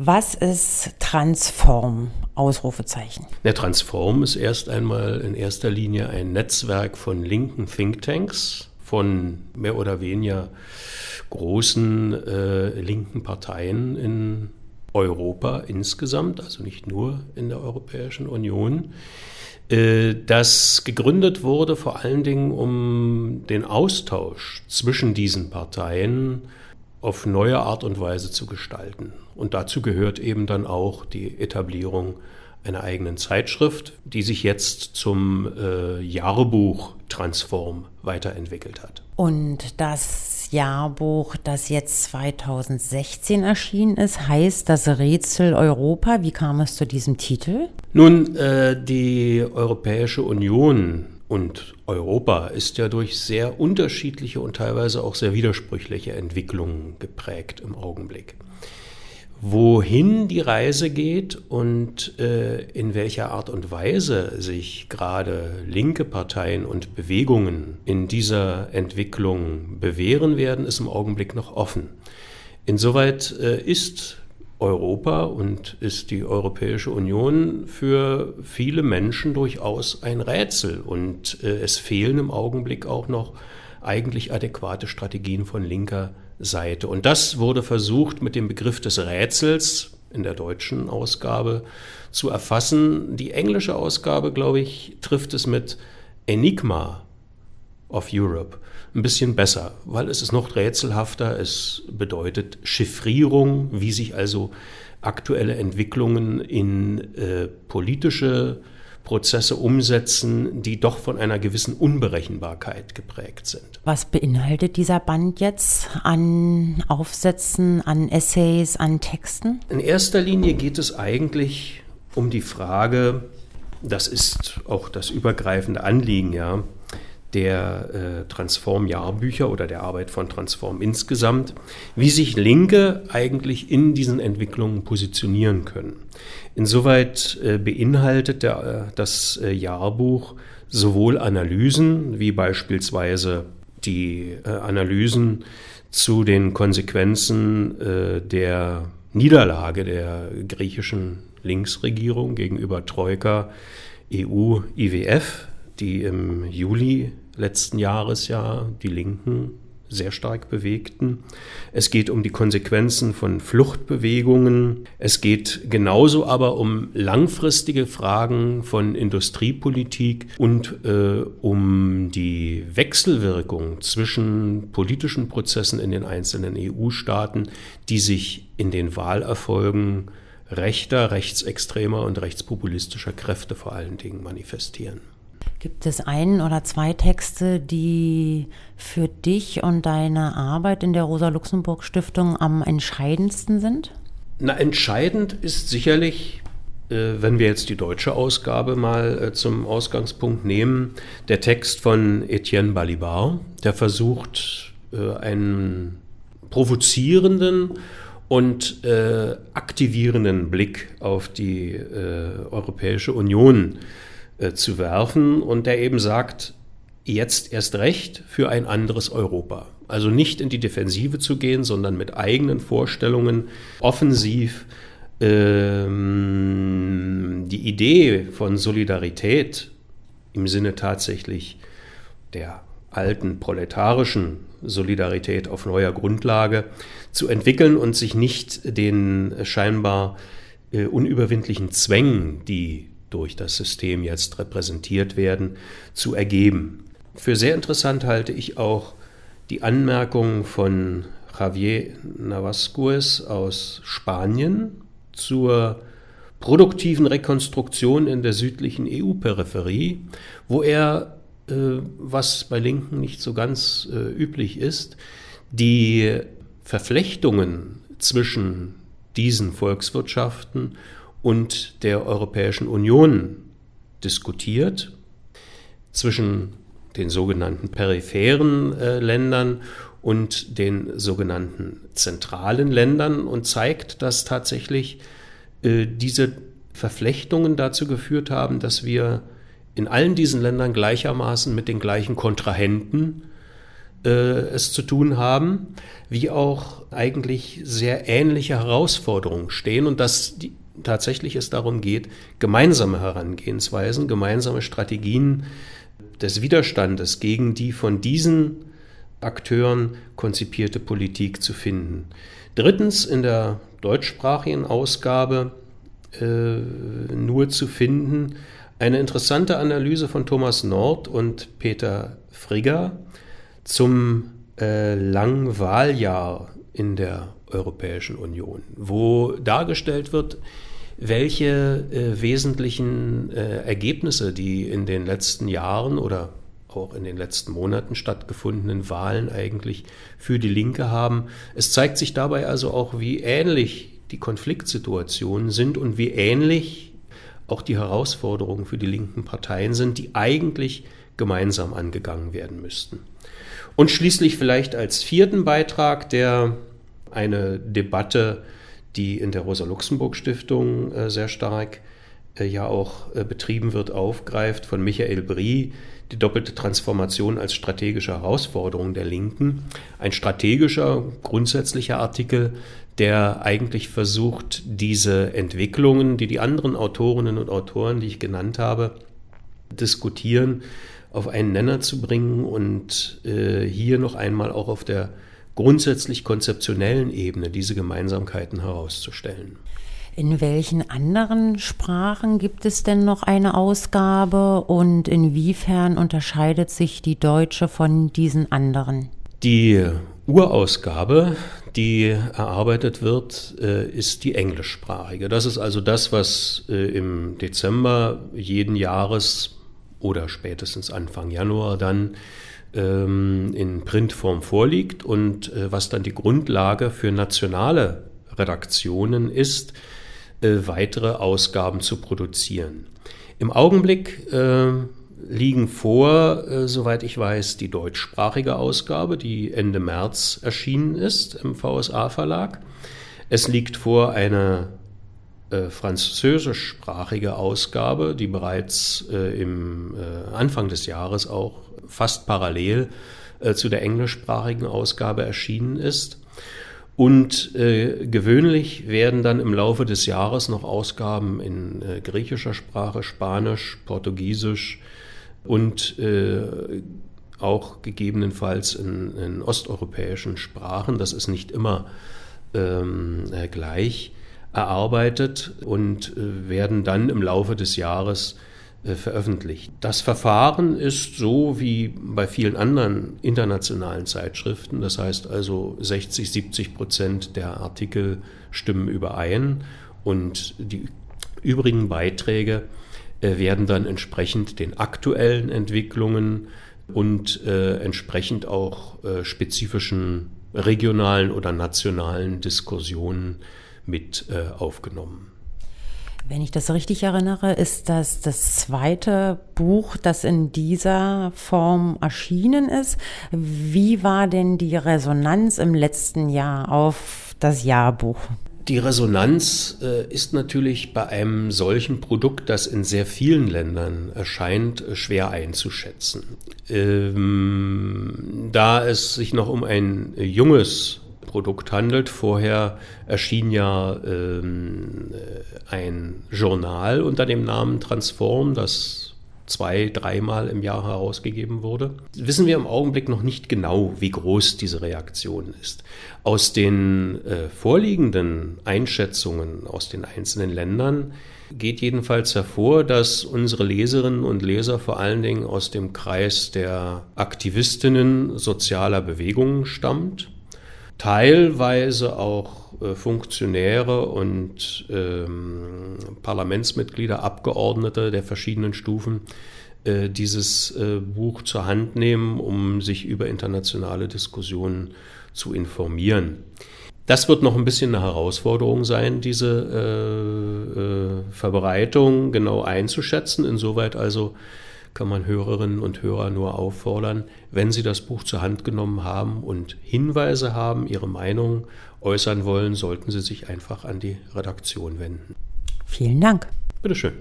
Was ist Transform? Ausrufezeichen. Der Transform ist erst einmal in erster Linie ein Netzwerk von linken Thinktanks, von mehr oder weniger großen äh, linken Parteien in Europa insgesamt, also nicht nur in der Europäischen Union, äh, das gegründet wurde vor allen Dingen, um den Austausch zwischen diesen Parteien auf neue Art und Weise zu gestalten. Und dazu gehört eben dann auch die Etablierung einer eigenen Zeitschrift, die sich jetzt zum äh, Jahrbuch Transform weiterentwickelt hat. Und das Jahrbuch, das jetzt 2016 erschienen ist, heißt das Rätsel Europa. Wie kam es zu diesem Titel? Nun, äh, die Europäische Union und Europa ist ja durch sehr unterschiedliche und teilweise auch sehr widersprüchliche Entwicklungen geprägt im Augenblick. Wohin die Reise geht und äh, in welcher Art und Weise sich gerade linke Parteien und Bewegungen in dieser Entwicklung bewähren werden, ist im Augenblick noch offen. Insoweit äh, ist Europa und ist die Europäische Union für viele Menschen durchaus ein Rätsel. Und äh, es fehlen im Augenblick auch noch eigentlich adäquate Strategien von linker Seite. Und das wurde versucht mit dem Begriff des Rätsels in der deutschen Ausgabe zu erfassen. Die englische Ausgabe, glaube ich, trifft es mit Enigma of Europe ein bisschen besser, weil es ist noch rätselhafter. Es bedeutet Chiffrierung, wie sich also aktuelle Entwicklungen in äh, politische Prozesse umsetzen, die doch von einer gewissen Unberechenbarkeit geprägt sind. Was beinhaltet dieser Band jetzt an Aufsätzen, an Essays, an Texten? In erster Linie geht es eigentlich um die Frage, das ist auch das übergreifende Anliegen, ja, der äh, Transform-Jahrbücher oder der Arbeit von Transform insgesamt, wie sich Linke eigentlich in diesen Entwicklungen positionieren können. Insoweit äh, beinhaltet der, äh, das äh, Jahrbuch sowohl Analysen wie beispielsweise die äh, Analysen zu den Konsequenzen äh, der Niederlage der griechischen Linksregierung gegenüber Troika, EU, IWF die im Juli letzten Jahres ja die Linken sehr stark bewegten. Es geht um die Konsequenzen von Fluchtbewegungen. Es geht genauso aber um langfristige Fragen von Industriepolitik und äh, um die Wechselwirkung zwischen politischen Prozessen in den einzelnen EU-Staaten, die sich in den Wahlerfolgen rechter, rechtsextremer und rechtspopulistischer Kräfte vor allen Dingen manifestieren. Gibt es einen oder zwei Texte, die für dich und deine Arbeit in der Rosa-Luxemburg-Stiftung am entscheidendsten sind? Na, entscheidend ist sicherlich, äh, wenn wir jetzt die deutsche Ausgabe mal äh, zum Ausgangspunkt nehmen, der Text von Etienne Balibar, der versucht, äh, einen provozierenden und aktivierenden Blick auf die Europäische Union äh, äh, zu werfen und der eben sagt, jetzt erst recht für ein anderes Europa. Also nicht in die Defensive zu gehen, sondern mit eigenen Vorstellungen offensiv ähm, die Idee von Solidarität im Sinne tatsächlich der alten proletarischen Solidarität auf neuer Grundlage zu entwickeln und sich nicht den scheinbar äh, unüberwindlichen Zwängen, die durch das System jetzt repräsentiert werden, zu ergeben. Für sehr interessant halte ich auch die Anmerkung von Javier Navasquez aus Spanien zur produktiven Rekonstruktion in der südlichen EU-Peripherie, wo er, äh, was bei Linken nicht so ganz äh, üblich ist, die Verflechtungen zwischen diesen Volkswirtschaften und der Europäischen Union diskutiert zwischen den sogenannten peripheren äh, Ländern und den sogenannten zentralen Ländern und zeigt, dass tatsächlich äh, diese Verflechtungen dazu geführt haben, dass wir in allen diesen Ländern gleichermaßen mit den gleichen Kontrahenten äh, es zu tun haben, wie auch eigentlich sehr ähnliche Herausforderungen stehen und dass die, tatsächlich es darum geht, gemeinsame Herangehensweisen, gemeinsame Strategien des Widerstandes gegen die von diesen Akteuren konzipierte Politik zu finden. Drittens in der deutschsprachigen Ausgabe äh, nur zu finden eine interessante Analyse von Thomas Nord und Peter Frigger zum äh, langen Wahljahr in der Europäischen Union, wo dargestellt wird, welche äh, wesentlichen äh, Ergebnisse die in den letzten Jahren oder auch in den letzten Monaten stattgefundenen Wahlen eigentlich für die Linke haben. Es zeigt sich dabei also auch, wie ähnlich die Konfliktsituationen sind und wie ähnlich auch die Herausforderungen für die linken Parteien sind, die eigentlich gemeinsam angegangen werden müssten. Und schließlich vielleicht als vierten Beitrag, der eine Debatte, die in der Rosa-Luxemburg-Stiftung äh, sehr stark äh, ja auch äh, betrieben wird, aufgreift, von Michael Brie, die doppelte Transformation als strategische Herausforderung der Linken. Ein strategischer, grundsätzlicher Artikel, der eigentlich versucht, diese Entwicklungen, die die anderen Autorinnen und Autoren, die ich genannt habe, diskutieren, auf einen Nenner zu bringen und hier noch einmal auch auf der grundsätzlich konzeptionellen Ebene diese Gemeinsamkeiten herauszustellen. In welchen anderen Sprachen gibt es denn noch eine Ausgabe und inwiefern unterscheidet sich die deutsche von diesen anderen? Die Urausgabe, die erarbeitet wird, äh, ist die englischsprachige. Das ist also das, was äh, im Dezember jeden Jahres oder spätestens Anfang Januar dann ähm, in Printform vorliegt und äh, was dann die Grundlage für nationale Redaktionen ist, äh, weitere Ausgaben zu produzieren. Im Augenblick äh, liegen vor, äh, soweit ich weiß, die deutschsprachige Ausgabe, die Ende März erschienen ist im VSA Verlag. Es liegt vor eine äh, französischsprachige Ausgabe, die bereits äh, im äh, Anfang des Jahres auch fast parallel äh, zu der englischsprachigen Ausgabe erschienen ist. Und äh, gewöhnlich werden dann im Laufe des Jahres noch Ausgaben in äh, griechischer Sprache, Spanisch, Portugiesisch und äh, auch gegebenenfalls in, in, osteuropäischen Sprachen, das ist nicht immer ähm, äh, gleich, erarbeitet und äh, werden dann im Laufe des Jahres veröffentlicht. Das Verfahren ist so wie bei vielen anderen internationalen Zeitschriften. Das heißt also 60, 70 Prozent der Artikel stimmen überein und die übrigen Beiträge äh, werden dann entsprechend den aktuellen Entwicklungen und äh, entsprechend auch äh, spezifischen regionalen oder nationalen Diskussionen mit äh, aufgenommen. Wenn ich das richtig erinnere, ist das das zweite Buch, das in dieser Form erschienen ist. Wie war denn die Resonanz im letzten Jahr auf das Jahrbuch? Die Resonanz äh, ist natürlich bei einem solchen Produkt, das in sehr vielen Ländern erscheint, äh, schwer einzuschätzen. Ähm, da es sich noch um ein junges Produkt handelt. Vorher erschien ja ähm, äh, ein Journal unter dem Namen Transform, das zwei, dreimal im Jahr herausgegeben wurde. Wissen wir im Augenblick noch nicht genau, wie groß diese Reaktion ist. Aus den äh, vorliegenden Einschätzungen aus den einzelnen Ländern geht jedenfalls hervor, dass unsere Leserinnen und Leser vor allen Dingen aus dem Kreis der Aktivistinnen sozialer Bewegungen stammt teilweise auch äh, Funktionäre und ähm, Parlamentsmitglieder, Abgeordnete der verschiedenen Stufen äh, dieses äh, Buch zur Hand nehmen, um sich über internationale Diskussionen zu informieren. Das wird noch ein bisschen eine Herausforderung sein, diese äh, äh, Verbreitung genau einzuschätzen. Insoweit also kann man Hörerinnen und Hörer nur auffordern, wenn sie das Buch zur Hand genommen haben und Hinweise haben, ihre Meinung äußern wollen, sollten sie sich einfach an die Redaktion wenden. Vielen Dank. Bitteschön.